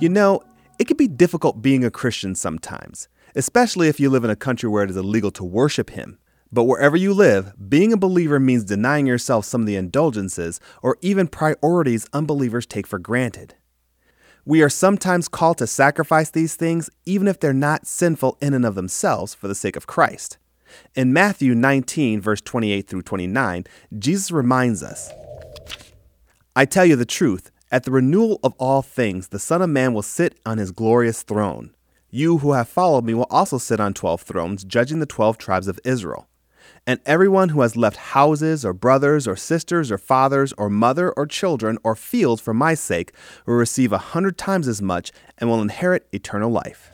You know, it can be difficult being a Christian sometimes, especially if you live in a country where it is illegal to worship Him. But wherever you live, being a believer means denying yourself some of the indulgences or even priorities unbelievers take for granted. We are sometimes called to sacrifice these things even if they're not sinful in and of themselves for the sake of Christ. In Matthew 19, verse 28 through 29, Jesus reminds us I tell you the truth, at the renewal of all things, the Son of Man will sit on his glorious throne. You who have followed me will also sit on twelve thrones, judging the twelve tribes of Israel. And everyone who has left houses, or brothers, or sisters, or fathers, or mother, or children, or fields for my sake will receive a hundred times as much and will inherit eternal life.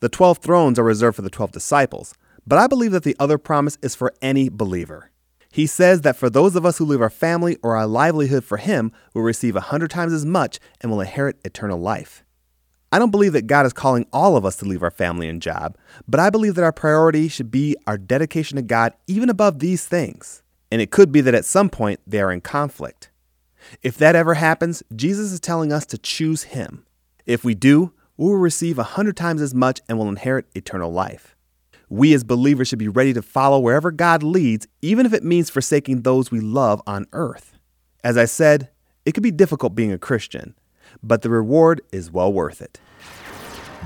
The twelve thrones are reserved for the twelve disciples, but I believe that the other promise is for any believer. He says that for those of us who leave our family or our livelihood for Him, we will receive a hundred times as much and will inherit eternal life. I don't believe that God is calling all of us to leave our family and job, but I believe that our priority should be our dedication to God even above these things. And it could be that at some point they are in conflict. If that ever happens, Jesus is telling us to choose Him. If we do, we will receive a hundred times as much and will inherit eternal life. We as believers should be ready to follow wherever God leads, even if it means forsaking those we love on earth. As I said, it can be difficult being a Christian, but the reward is well worth it.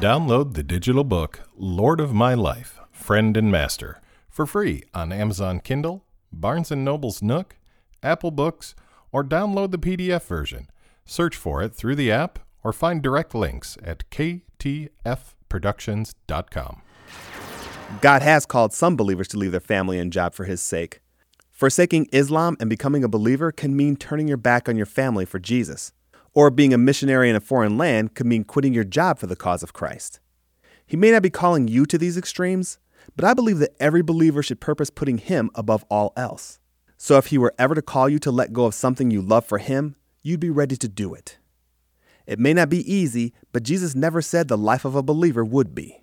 Download the digital book Lord of My Life, Friend and Master for free on Amazon Kindle, Barnes & Noble's Nook, Apple Books, or download the PDF version. Search for it through the app or find direct links at ktfproductions.com. God has called some believers to leave their family and job for his sake. Forsaking Islam and becoming a believer can mean turning your back on your family for Jesus. Or being a missionary in a foreign land could mean quitting your job for the cause of Christ. He may not be calling you to these extremes, but I believe that every believer should purpose putting Him above all else. So if He were ever to call you to let go of something you love for Him, you'd be ready to do it. It may not be easy, but Jesus never said the life of a believer would be.